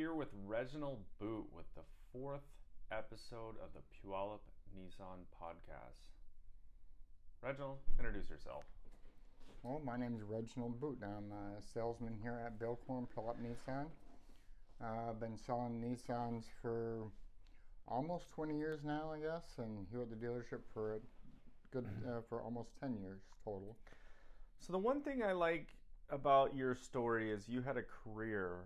here with Reginald Boot with the fourth episode of the Puyallup Nissan podcast. Reginald, introduce yourself. Well, my name is Reginald Boot. I'm a salesman here at Bilcorn Puyallup Nissan. Uh, I've been selling Nissans for almost 20 years now, I guess, and here at the dealership for a good uh, for almost 10 years total. So the one thing I like about your story is you had a career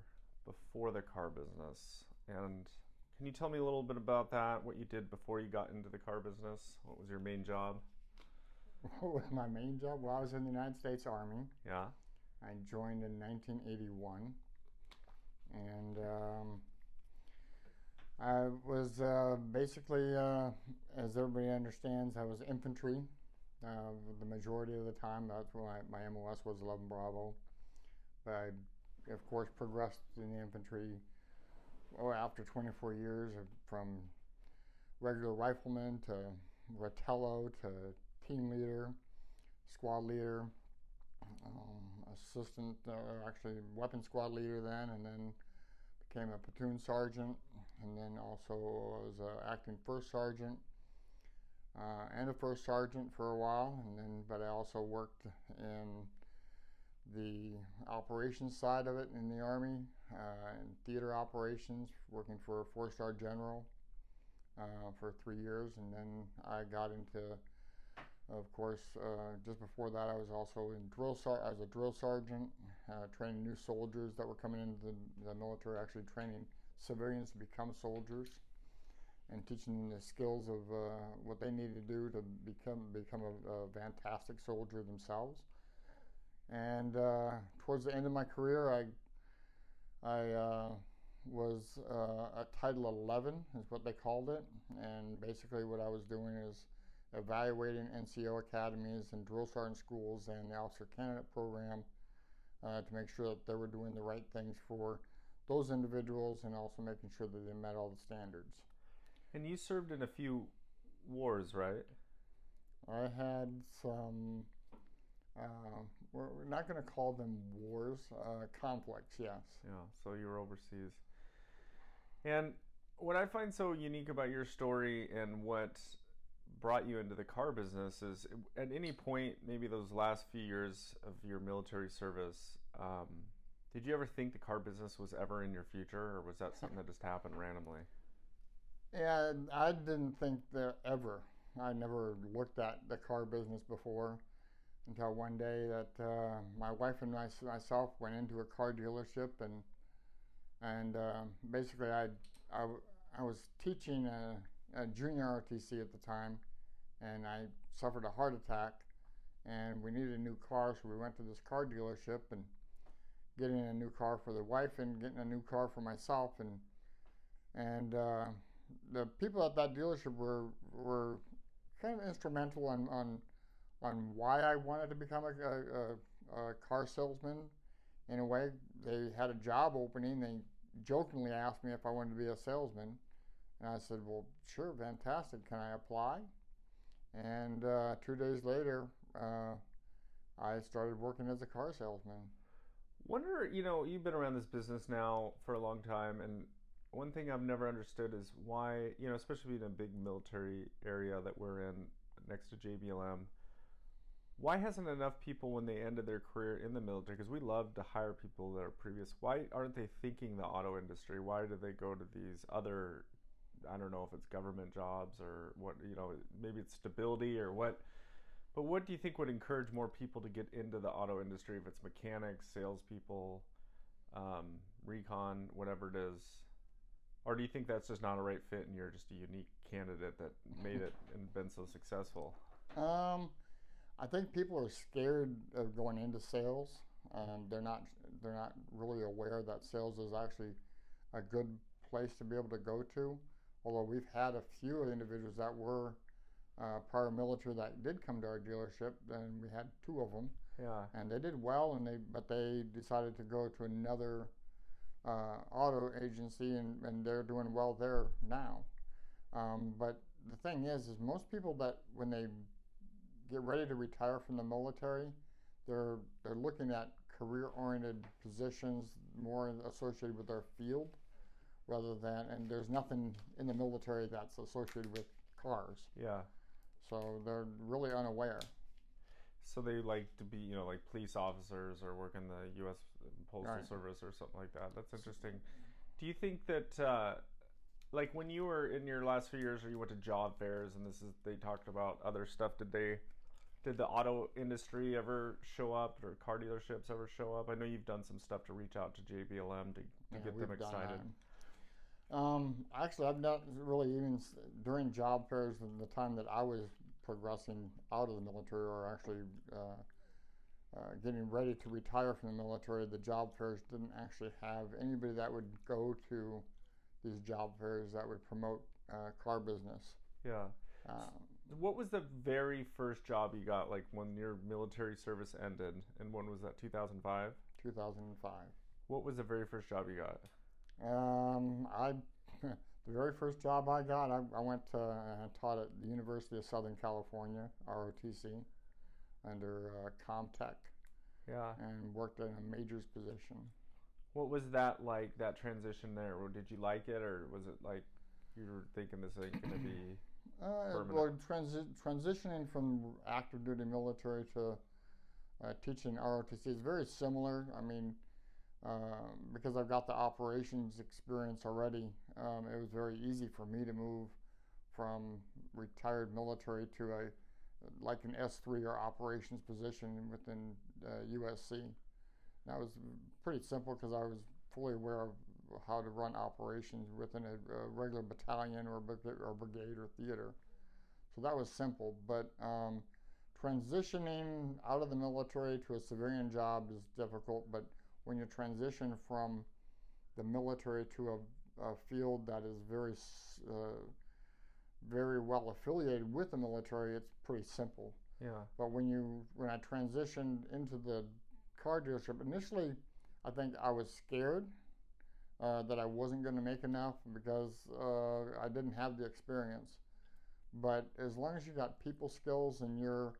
before the car business. And can you tell me a little bit about that? What you did before you got into the car business? What was your main job? My main job? Well, I was in the United States Army. Yeah. I joined in 1981. And um, I was uh, basically, uh, as everybody understands, I was infantry. Uh, the majority of the time, that's my, my MOS was 11 Bravo. But I of course, progressed in the infantry oh, after 24 years from regular rifleman to Ratello to team leader, squad leader, um, assistant, uh, actually weapon squad leader then, and then became a platoon sergeant, and then also was acting first sergeant. Uh, and a first sergeant for a while, and then but I also worked in the operations side of it in the Army, uh, in theater operations, working for a four star general uh, for three years. And then I got into, of course, uh, just before that, I was also in drill, sar- I was a drill sergeant, uh, training new soldiers that were coming into the, the military, actually training civilians to become soldiers and teaching them the skills of uh, what they need to do to become become a, a fantastic soldier themselves. And uh, towards the end of my career, I I uh, was uh, at Title 11 is what they called it, and basically what I was doing is evaluating NCO academies and drill sergeant schools and the officer candidate program uh, to make sure that they were doing the right things for those individuals and also making sure that they met all the standards. And you served in a few wars, right? I had some uh, we're, we're, not going to call them wars, uh, conflicts, yes. Yeah, so you were overseas. And what I find so unique about your story and what brought you into the car business is at any point, maybe those last few years of your military service, um, did you ever think the car business was ever in your future, or was that something that just happened randomly? Yeah, I didn't think that ever. I never looked at the car business before until one day that uh, my wife and my, myself went into a car dealership and and uh, basically I, I, I was teaching a, a, junior ROTC at the time and I suffered a heart attack and we needed a new car so we went to this car dealership and getting a new car for the wife and getting a new car for myself and and uh, the people at that dealership were were kind of instrumental on, on on why I wanted to become a, a, a, car salesman. In a way, they had a job opening. They jokingly asked me if I wanted to be a salesman. And I said, Well, sure, fantastic. Can I apply? And uh, two days later, uh, I started working as a car salesman. Wonder, you know, you've been around this business now for a long time, and one thing I've never understood is why, you know, especially in a big military area that we're in next to JBLM, why hasn't enough people when they ended their career in the military because we love to hire people that are previous why aren't they thinking the auto industry? Why do they go to these other i don't know if it's government jobs or what you know maybe it's stability or what but what do you think would encourage more people to get into the auto industry if it's mechanics salespeople um, recon whatever it is? Or do you think that's just not a right fit and you're just a unique candidate that made it and been so successful? Um I think people are scared of going into sales. Um, they're not they're not really aware that sales is actually a good place to be able to go to. Although we've had a few individuals that were uh, prior military that did come to our dealership, and we had two of them. Yeah. And they did well, and they but they decided to go to another uh, auto agency, and, and they're doing well there now. Um, but the thing is, is most people that when they get ready to retire from the military, they're they're looking at career-oriented positions more associated with their field. rather than, and there's nothing in the military that's associated with cars. Yeah. So they're really unaware. So they like to be, you know, like police officers or work in the U.S. Postal Right. Service or something like that. That's interesting. Do you think that, uh, like, when you were in your last few years, or you went to job fairs, and this is they talked about other stuff? Did they, did the auto industry ever show up, or car dealerships ever show up? I know you've done some stuff to reach out to JBLM to, to Yeah, get them excited. Um, actually, I've not really even during job fairs and the time that I was progressing out of the military or actually uh, uh, getting ready to retire from the military. The job fairs didn't actually have anybody that would go to these job fairs that would promote uh, car business. Yeah. Um, What was the very first job you got, like when your military service ended, and when was that? 2005. 2005. What was the very first job you got? Um, I the very first job I got, I, I went to uh, taught at the University of Southern California, ROTC, under uh, Comtech, Yeah. and worked in a majors position. What was that like? That transition there? Did you like it, or was it like you were thinking this ain't gonna be? Uh, well, transi- transitioning from active duty military to uh, teaching ROTC is very similar. I mean, um, because I've got the operations experience already, um, it was very easy for me to move from retired military to a like an S3 or operations position within uh, USC. That was pretty simple because I was fully aware of how to run operations within a, a regular battalion or, brigade or brigade or theater. So that was simple. But um, transitioning out of the military to a civilian job is difficult. But when you transition from the military to a, a field that is very, uh, very well affiliated with the military, it's pretty simple. Yeah. But when you when I transitioned into the car dealership, initially I think I was scared uh, that I wasn't going to make enough because uh, I didn't have the experience. But as long as you got people skills and you're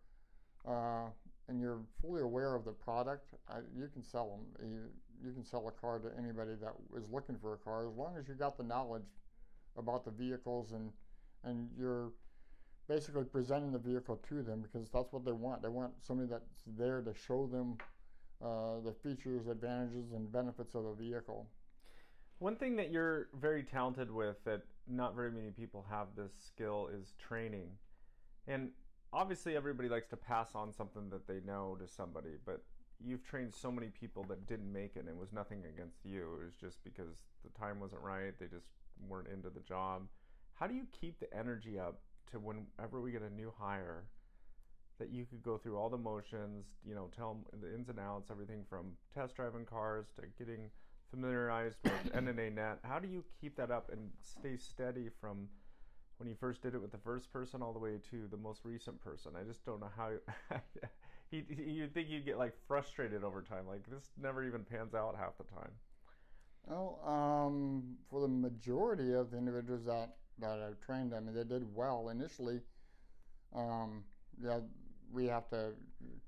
uh, and you're fully aware of the product, you can sell them. You, you can sell a car to anybody that is looking for a car as long as you got the knowledge about the vehicles and and you're basically presenting the vehicle to them because that's what they want. They want somebody that's there to show them uh, the features, advantages, and benefits of the vehicle. One thing that you're very talented with that not very many people have this skill is training. And obviously everybody likes to pass on something that they know to somebody, but you've trained so many people that didn't make it and it was nothing against you. It was just because the time wasn't right, they just weren't into the job. How do you keep the energy up to whenever we get a new hire that you could go through all the motions, you know, tell them the ins and outs, everything from test driving cars to getting familiarized with NNA net. How do you keep that up and stay steady from when you first did it with the first person all the way to the most recent person? I just don't know how. you you'd think you'd get like frustrated over time. Like this never even pans out half the time. Well, um, for the majority of the individuals that, that I've trained, I mean, they did well initially. Um, yeah, we have to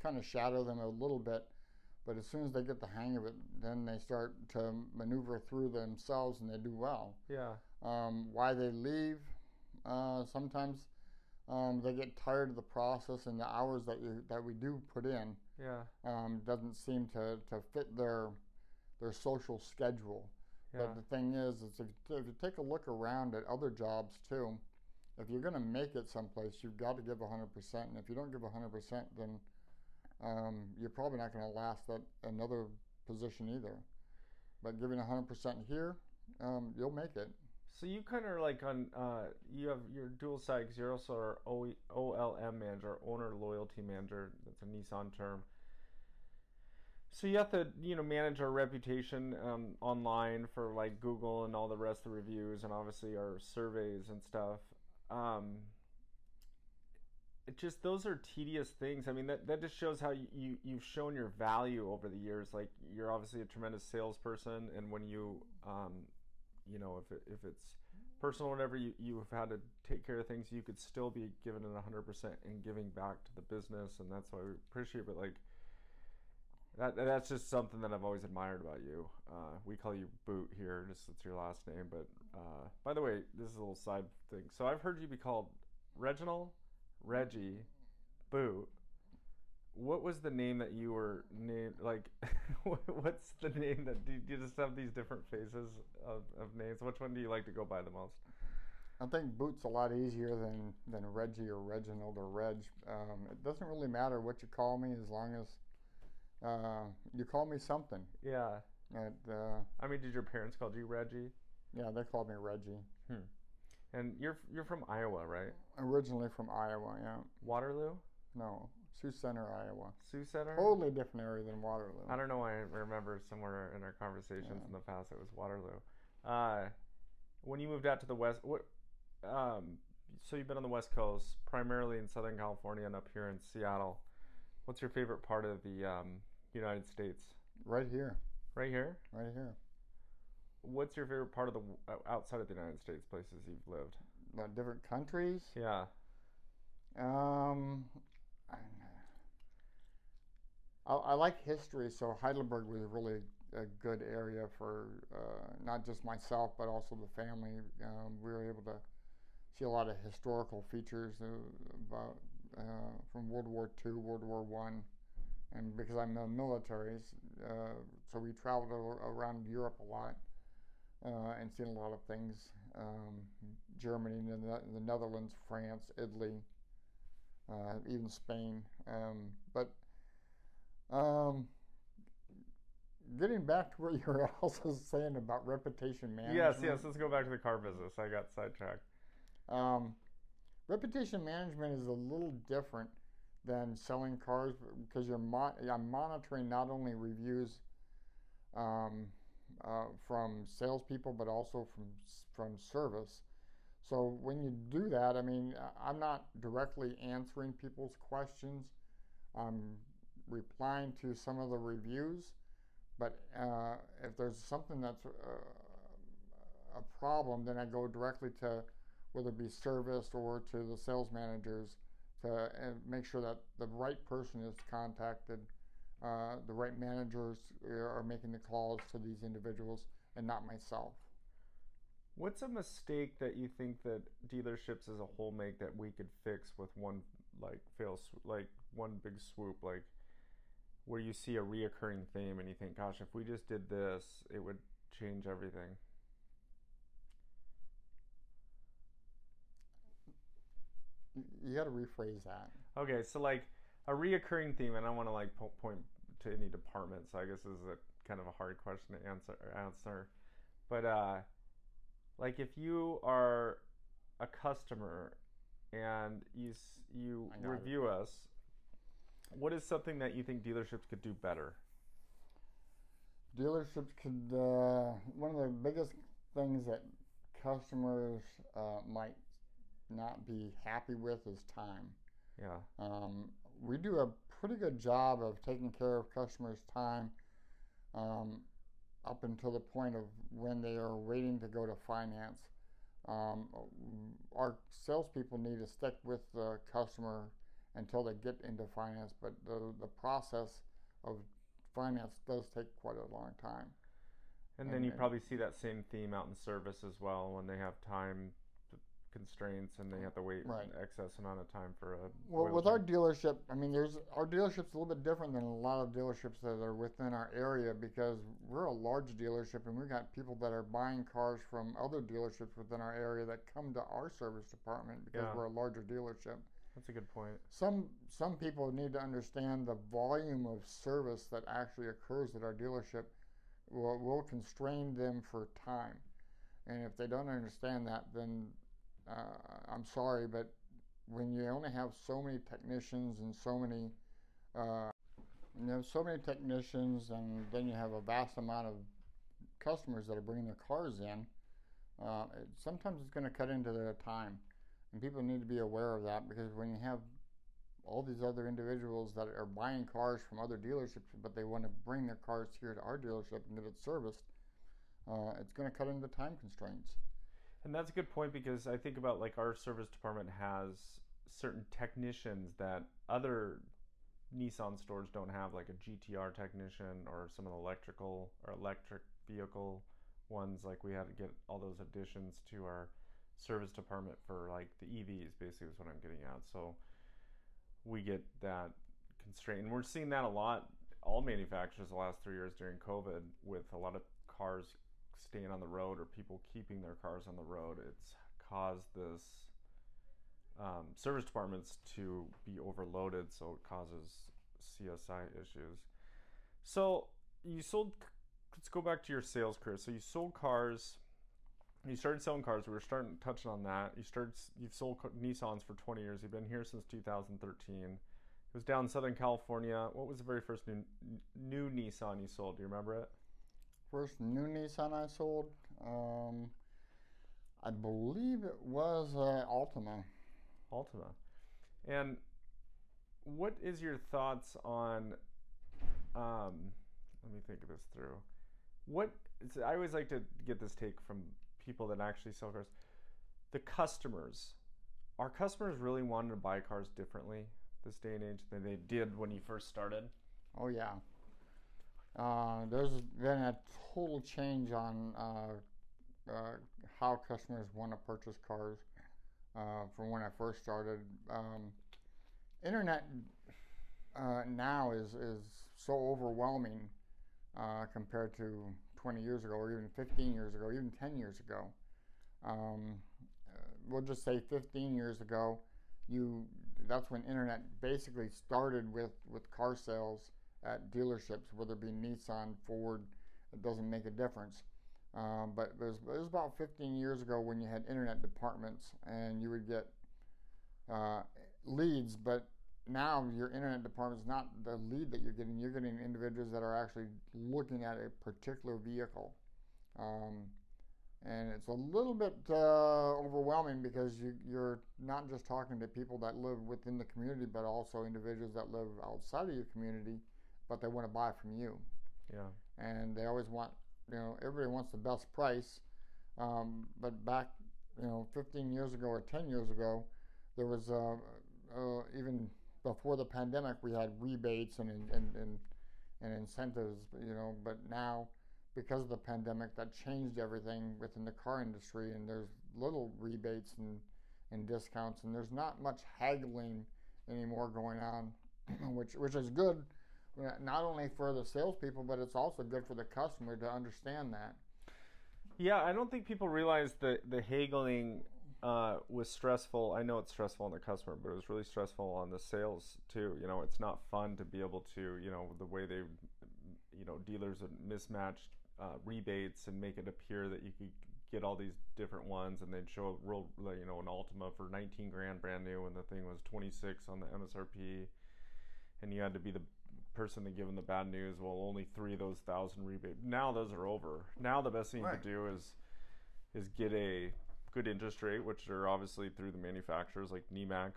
kind of shadow them a little bit, but as soon as they get the hang of it, then they start to maneuver through themselves and they do well. Yeah. Um, why they leave? Uh, sometimes um, they get tired of the process and the hours that you that we do put in Yeah. um, doesn't seem to, to fit their their social schedule. Yeah. But the thing is, is if, if you take a look around at other jobs too, if you're going to make it someplace, you've got to give 100%. And if you don't give 100%, then um, you're probably not going to last that another position either. But giving 100% here, um, you'll make it. So you kind of like on uh, you have your dual side 'cause you're also our OLM manager, owner loyalty manager. That's a Nissan term. So you have to you know manage our reputation um, online for like Google and all the rest of the reviews and obviously our surveys and stuff. Um, it just those are tedious things. I mean that that just shows how you, you you've shown your value over the years. Like you're obviously a tremendous salesperson, and when you um, you know if it, if it's personal whatever you, you have had to take care of things you could still be giving it 100% and giving back to the business and that's why we appreciate but like That, that's just something that I've always admired about you. Uh, we call you Boot here, just it's your last name. But uh, by the way, this is a little side thing. So I've heard you be called Reginald, Reggie, Boot. What was the name that you were named? Like, what's the name that do you just have these different phases of, of names? Which one do you like to go by the most? I think Boot's a lot easier than, than Reggie or Reginald or Reg. Um, it doesn't really matter what you call me as long as uh, you call me something. Yeah. It, uh, I mean, did your parents call you Reggie? yeah, they called me Reggie. And you're you're from Iowa, right? Originally from Iowa, yeah. Waterloo, No, Sioux Center, Iowa. Sioux Center. Totally different area than Waterloo. I don't know why I remember somewhere in our conversations Yeah. in the past it was Waterloo. Uh, when you moved out to the west, what? Um, so you've been on the West Coast, primarily in Southern California and up here in Seattle. What's your favorite part of the um, United States? Right here, Right here. right here. What's your favorite part of the outside of the United States places you've lived? What, different countries? Yeah. Um, I, I, I like history, so Heidelberg was really a good area for uh, not just myself but also the family. Um, we were able to see a lot of historical features uh, about uh, from World War II, World War One, and because I'm in the military, uh, so we traveled around Europe a lot uh, and seen a lot of things. Um, Germany, the, the Netherlands, France, Italy uh, even Spain. Um, but um, getting back to what you were also saying about reputation management. Yes, yes. Let's go back to the car business. I got sidetracked. Um, reputation management is a little different than selling cars because you're mon- I'm monitoring not only reviews um, uh, from salespeople but also from from service. So when you do that, I mean, I'm not directly answering people's questions. I'm replying to some of the reviews, but uh, if there's something that's uh, a problem, then I go directly to whether it be service or to the sales managers to make sure that the right person is contacted, uh, the right managers are making the calls to these individuals, and not myself. What's a mistake that you think that dealerships as a whole make that we could fix with one like fail like one big swoop like where you see a reoccurring theme and you think gosh if we just did this it would change everything. You got to rephrase that. Okay, so like a reoccurring theme and I want to like po- point to any department so I guess this is a kind of a hard question to answer answer. But uh like if you are a customer and you you I got it. review us what is something that you think dealerships could do better? Dealerships could, uh, one of the biggest things that customers uh, might not be happy with is time. Yeah. Um, we do a pretty good job of taking care of customers' time um, up until the point of when they are waiting to go to finance. Um, our salespeople need to stick with the customer until they get into finance, but the, the process of finance does take quite a long time. And then you and- probably see that same theme out in service as well when they have time constraints and they have to wait Right. an excess amount of time for a Well, with our dealership, I mean, there's our dealership's a little bit different than a lot of dealerships that are within our area because we're a large dealership and we've got people that are buying cars from other dealerships within our area that come to our service department because Yeah. we're a larger dealership. That's a good point. Some some people need to understand the volume of service that actually occurs at our dealership will, will constrain them for time. And if they don't understand that, then uh, I'm sorry, but when you only have so many technicians and so many, uh, you have so many technicians, and then you have a vast amount of customers that are bringing their cars in, uh, it, sometimes it's going to cut into their time. And people need to be aware of that because when you have all these other individuals that are buying cars from other dealerships, but they want to bring their cars here to our dealership and get it serviced, uh, it's going to cut into time constraints. And that's a good point because I think about like our service department has certain technicians that other Nissan stores don't have like a GTR technician or some of the electrical or electric vehicle ones. Like we had to get all those additions to our service department for like the EVs. Basically, is what I'm getting at. So we get that constraint, and we're seeing that a lot. All manufacturers the last three years during COVID, with a lot of cars staying on the road or people keeping their cars on the road, it's caused this um, service departments to be overloaded, so it causes CSI issues. So you sold. Let's go back to your sales career. So you sold cars. You started selling cars. We were starting touching on that. You started. You've sold Nissans for 20 years. You've been here since 2013. It was down in Southern California. What was the very first new new Nissan you sold? Do you remember it? First new Nissan I sold. Um, I believe it was uh, Altima. Altima. And what is your thoughts on? Um, let me think of this through. What I always like to get this take from people that actually sell cars. The customers, our customers really wanted to buy cars differently this day and age than they did when you first started. Oh yeah. Uh, there's been a total change on uh, uh, how customers want to purchase cars uh, from when I first started. Um, internet uh, now is, is so overwhelming compared to 20 years ago, or even 15 years ago, even 10 years ago. Um, we'll just say 15 years ago, you that's when internet basically started with, with car sales at dealerships, whether it be Nissan, Ford, it doesn't make a difference. Um, but it was, it was, about 15 years ago when you had internet departments and you would get uh, leads, but now your internet department is not the lead that you're getting. You're getting individuals that are actually looking at a particular vehicle. Um, and it's a little bit uh, overwhelming because you, you're not just talking to people that live within the community, but also individuals that live outside of your community, but they want to buy from you. Yeah. And they always want you know, everybody wants the best price. Um, but back, you know, 15 years ago or 10 years ago, there was uh, uh, even before the pandemic, we had rebates and and, and and incentives, you know. But now, because of the pandemic, that changed everything within the car industry, and there's little rebates and and discounts, and there's not much haggling anymore going on, which which is good not only for the salespeople, but it's also good for the customer to understand that. Yeah, I don't think people realize that the haggling uh, was stressful. I know it's stressful on the customer, but it was really stressful on the sales too. You know, it's not fun to be able to, you know, the way they, you know, dealers would mismatch uh, rebates and make it appear that you could get all these different ones, and they'd show a real, you know, an Altima for 19 grand brand new, and the thing was 26 on the MSRP, and you had to be the person to give them the bad news. Well, only three of those thousand rebate. Now those are over. Now the best thing right. to do is is get a good interest rate, which are obviously through the manufacturers like NMAC,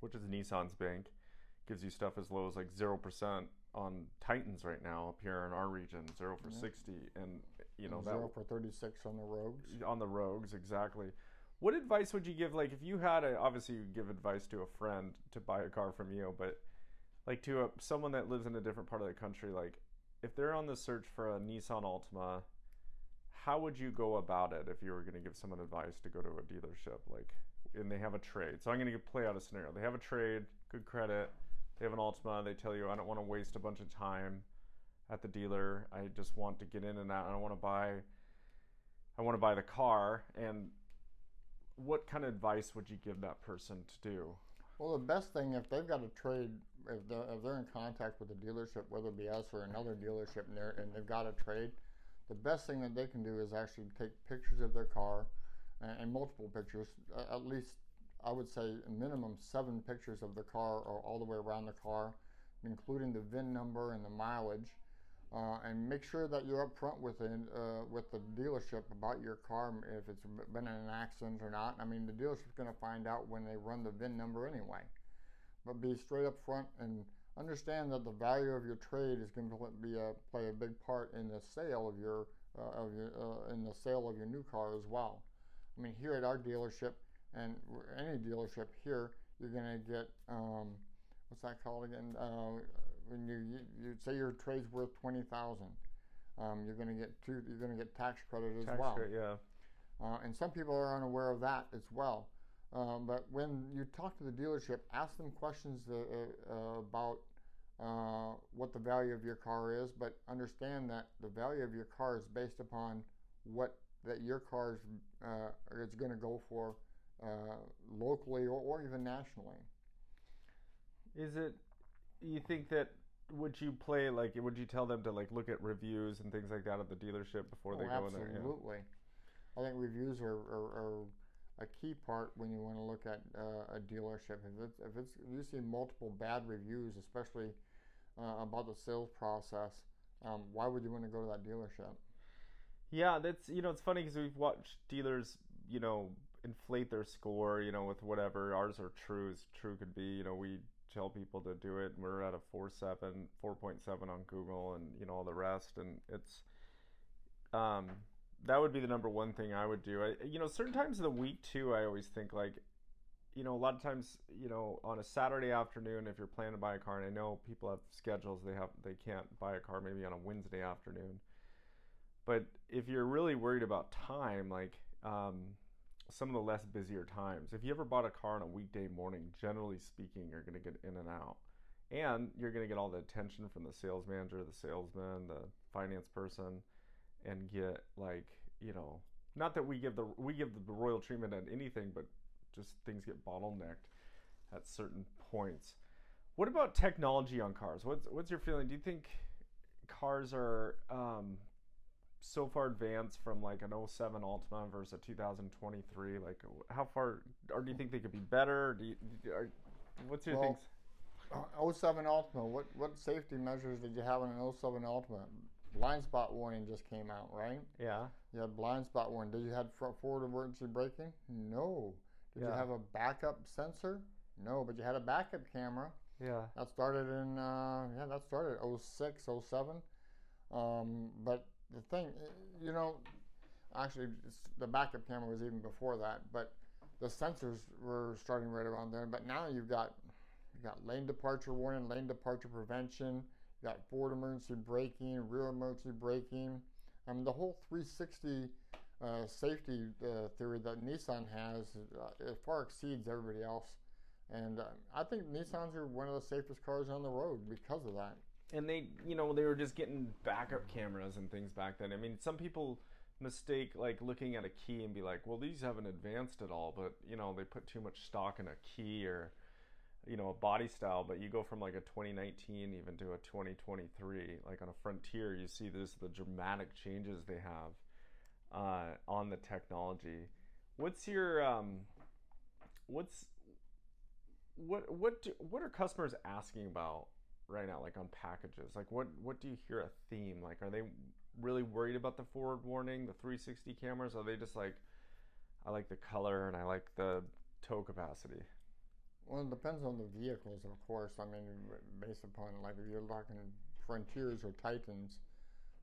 which is Nissan's bank, gives you stuff as low as like zero percent on Titans right now up here in our region, zero for yeah. sixty, and you know and zero that, for thirty six on the Rogues. On the Rogues, exactly. What advice would you give? Like, if you had a, obviously you give advice to a friend to buy a car from you, but like to a, someone that lives in a different part of the country like if they're on the search for a Nissan Altima how would you go about it if you were going to give someone advice to go to a dealership like and they have a trade? So i'm going to play out a scenario. They have a trade good credit they have an Altima they tell you i don't want to waste a bunch of time at the dealer. I just want to get in and out. I want to buy i want to buy the car. And what kind of advice would you give that person to do? Well, the best thing if they've got a trade, if they're, if they're in contact with a dealership, whether it be us or another dealership, and, and they've got a trade, the best thing that they can do is actually take pictures of their car and, and multiple pictures, at least I would say a minimum seven pictures of the car or all the way around the car, including the VIN number and the mileage. Uh, and make sure that you're upfront with the, uh, with the dealership about your car, if it's been in an accident or not. I mean, the dealership's going to find out when they run the VIN number anyway. But be straight up front and understand that the value of your trade is going to be a, play a big part in the sale of your uh, of your uh, in the sale of your new car as well. I mean, here at our dealership and any dealership here, you're going to get um, what's that called again? Uh, when you, you, you say your trade's worth twenty thousand, um, you're going to get two. You're going to get tax credit as Tax well. credit, yeah. Uh, and some people are unaware of that as well. Um, but when you talk to the dealership, ask them questions uh, uh, about uh, what the value of your car is, but understand that the value of your car is based upon what that your car is, uh, is going to go for uh, locally or, or even nationally. Is it? You think that? Would you play like? Would you tell them to like look at reviews and things like that at the dealership before they oh, go in there? Absolutely. I think reviews are, are, are, a key part when you want to look at uh, a dealership. If it's, if it's if you see multiple bad reviews, especially uh, about the sales process, um, why would you want to go to that dealership? Yeah, that's you know it's funny because we've watched dealers you know inflate their score you know with whatever ours are true as true could be. You know we tell people to do it. And we're at a 4.7, 4.7 on Google, and you know all the rest, and it's um that would be the number one thing I would do. I, you know, certain times of the week too, I always think like, you know, a lot of times, you know, on a Saturday afternoon, if you're planning to buy a car, and I know people have schedules, they have they can't buy a car maybe on a Wednesday afternoon. But if you're really worried about time, like um, some of the less busier times, if you ever bought a car on a weekday morning, generally speaking, you're going to get in and out. And you're going to get all the attention from the sales manager, the salesman, the finance person and get like you know not that we give the we give the royal treatment at anything but just things get bottlenecked at certain points. What about technology on cars? What's what's your feeling? Do you think cars are um, so far advanced from like an 07 Altima versus a 2023 like how far or do you think they could be better? Do you, are, what's your well, things? 07 Altima what what safety measures did you have in an 07 Altima blind spot warning just came out, right? Yeah. You had blind spot warning. Did you have front forward emergency braking? No. Did yeah. you have a backup sensor? No, but you had a backup camera. Yeah. That started in uh, yeah, that started 06, 07. Um, but the thing, you know, actually the backup camera was even before that, but the sensors were starting right around there. But now you've got you got lane departure warning, lane departure prevention got forward emergency braking, rear emergency braking. Mean, the whole 360 uh, safety uh, theory that Nissan has uh, it far exceeds everybody else. And uh, I think Nissans are one of the safest cars on the road because of that. And they, you know, they were just getting backup cameras and things back then. I mean, some people mistake like looking at a key and be like, well, these haven't advanced at all, but you know, they put too much stock in a key or you know a body style but you go from like a 2019 even to a 2023 like on a frontier you see this the dramatic changes they have uh, on the technology. What's your um, what's what what do, what are customers asking about right now like on packages? Like what what do you hear a theme? Like are they really worried about the forward warning the 360 cameras? Are they just like i like the color and i like the tow capacity well, it depends on the vehicles, of course. I mean, based upon like if you're talking Frontiers or Titans,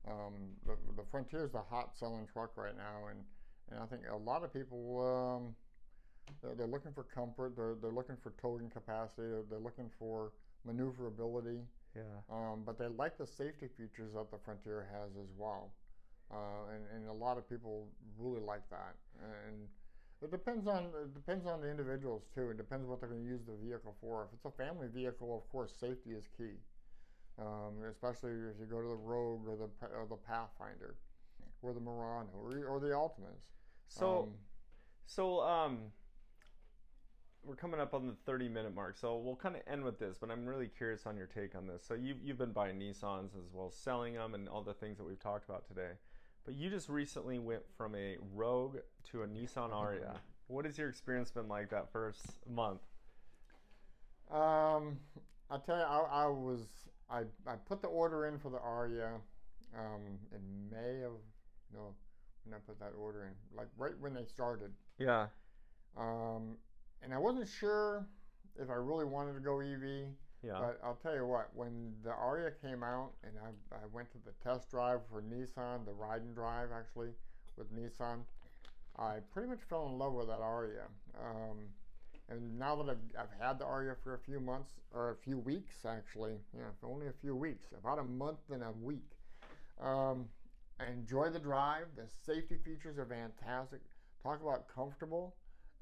um, the, the Frontier is the hot selling truck right now, and, and I think a lot of people um, they're, they're, looking for comfort. They're they're looking for towing capacity. They're, they're looking for maneuverability. Yeah. Um, but they like the safety features that the Frontier has as well, uh, and and a lot of people really like that. And it depends on it depends on the individuals too. It depends what they're going to use the vehicle for. If it's a family vehicle, of course, safety is key. Um, especially if you go to the Rogue or the or the Pathfinder, or the Murano or, or the Altimas. So, um, so um, we're coming up on the 30 minute mark, so we'll kind of end with this. But I'm really curious on your take on this. So you you've been buying Nissans as well as selling them and all the things that we've talked about today. But you just recently went from a Rogue to a Nissan Ariya. What has your experience been like that first month? Um, I tell you, I, I, was I, I put the order in for the Ariya um, in May of no when I put that order in, like right when they started. Yeah. Um, and I wasn't sure if I really wanted to go EV. Yeah. But I'll tell you what, when the Ariya came out and I, I went to the test drive for Nissan, the ride and drive actually with Nissan, I pretty much fell in love with that Ariya. Um, And now that I've, I've had the Ariya for a few months, or a few weeks actually, yeah, only a few weeks, about a month and a week. Um, I enjoy the drive. The safety features are fantastic. Talk about comfortable.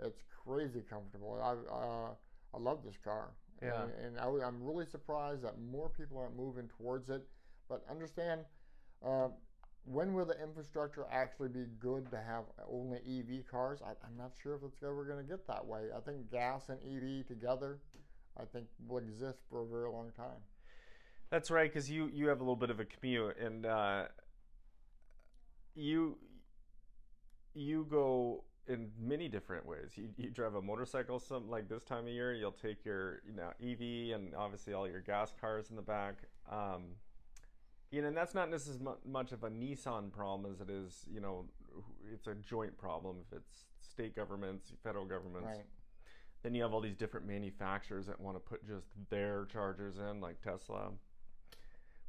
It's crazy comfortable. I, uh, I love this car. Yeah. And, and I, am really surprised that more people aren't moving towards it. But understand, uh, when will the infrastructure actually be good to have only EV cars? I, am not sure if it's ever going to get that way. I think gas and EV together, I think, will exist for a very long time. That's right, because you you have a little bit of a commute, and uh, you you go in many different ways. You, you drive a motorcycle, something like this time of year. You'll take your you know EV and obviously all your gas cars in the back. Um, you know, and that's not as much of a Nissan problem as it is. You know, it's a joint problem if it's state governments, federal governments. Right. Then you have all these different manufacturers that want to put just their chargers in, like Tesla,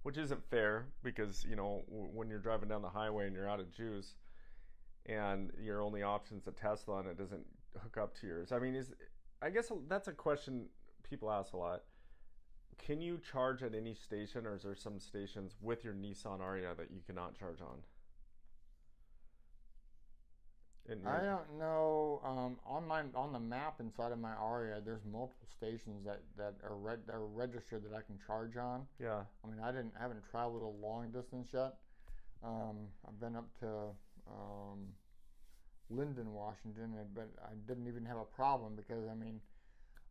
which isn't fair because you know when you're driving down the highway and you're out of juice and your only option's a Tesla and it doesn't hook up to yours. I mean, is I guess that's a question people ask a lot. Can you charge at any station, or is there some stations with your Nissan Ariya that you cannot charge on? I don't know. Um, on my on the map inside of my Ariya, there's multiple stations that that are, re- that are registered that I can charge on. Yeah. I mean, I didn't I haven't traveled a long distance yet. Um, I've been up to um, Lynden, Washington, but I didn't even have a problem because I mean,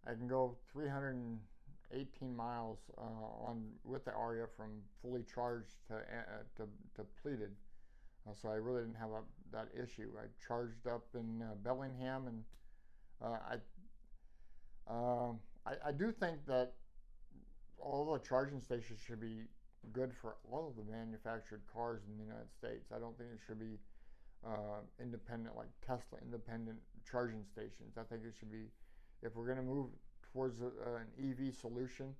I can go 318 miles uh, on with the Ariya from fully charged to uh, to, to pleated, uh, so I really didn't have a, that issue. I charged up in uh, Bellingham, and uh, I, um, I I do think that all the charging stations should be good for all of the manufactured cars in the United States. I don't think it should be uh, independent, like Tesla independent charging stations. I think it should be, if we're going to move towards a, an EV solution,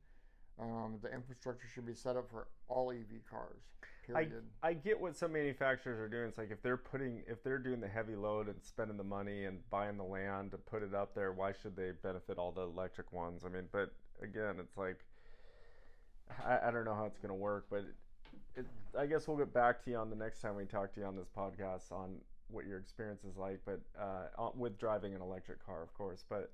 um, the infrastructure should be set up for all EV cars. Period. I, I get what some manufacturers are doing. It's like if they're putting, if they're doing the heavy load and spending the money and buying the land to put it up there, why should they benefit all the electric ones? I mean, but again, it's like, I, I don't know how it's going to work, but it, I guess we'll get back to you on the next time we talk to you on this podcast on what your experience is like, but uh, with driving an electric car, of course. But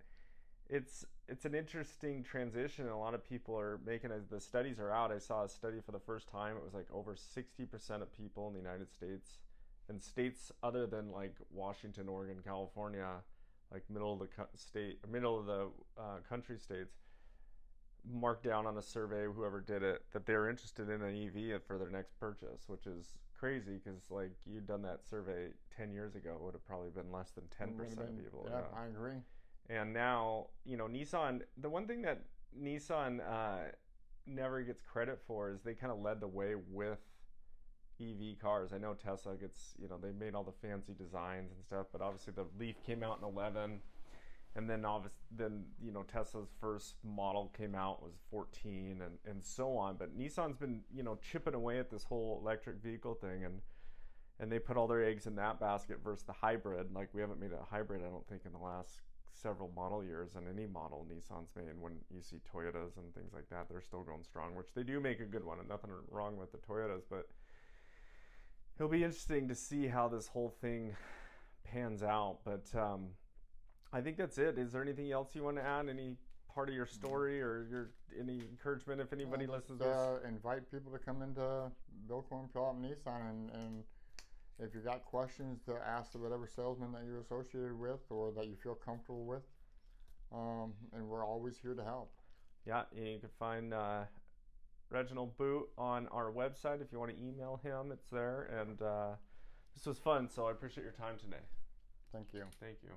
it's it's an interesting transition. A lot of people are making the studies are out. I saw a study for the first time. It was like over sixty percent of people in the United States and states other than like Washington, Oregon, California, like middle of the state, middle of the uh, country states marked down on a survey, whoever did it, that they're interested in an EV for their next purchase, which is crazy because like you'd done that survey 10 years ago, it would have probably been less than 10% been, of people. Yeah, yeah, I agree. And now, you know, Nissan, the one thing that Nissan uh, never gets credit for is they kind of led the way with EV cars. I know Tesla gets, you know, they made all the fancy designs and stuff, but obviously the Leaf came out in 11 and then obviously then you know Tesla's first model came out was 14 and and so on. But Nissan's been you know chipping away at this whole electric vehicle thing. And and they put all their eggs in that basket versus the hybrid. Like we haven't made a hybrid I don't think in the last several model years and any model Nissan's made when you see Toyotas and things like that. They're still going strong which they do make a good one and nothing wrong with the Toyotas. But it'll be interesting to see how this whole thing pans out. But um, I think that's it. Is there anything else you want to add? Any part of your story or your any encouragement if anybody well, listens to uh, invite people to come into Bill Corn Nissan and, and if you've got questions to ask the whatever salesman that you're associated with or that you feel comfortable with, um, and we're always here to help. Yeah, you can find uh, Reginald Boot on our website if you want to email him. It's there, and uh, this was fun. So I appreciate your time today. Thank you. Thank you.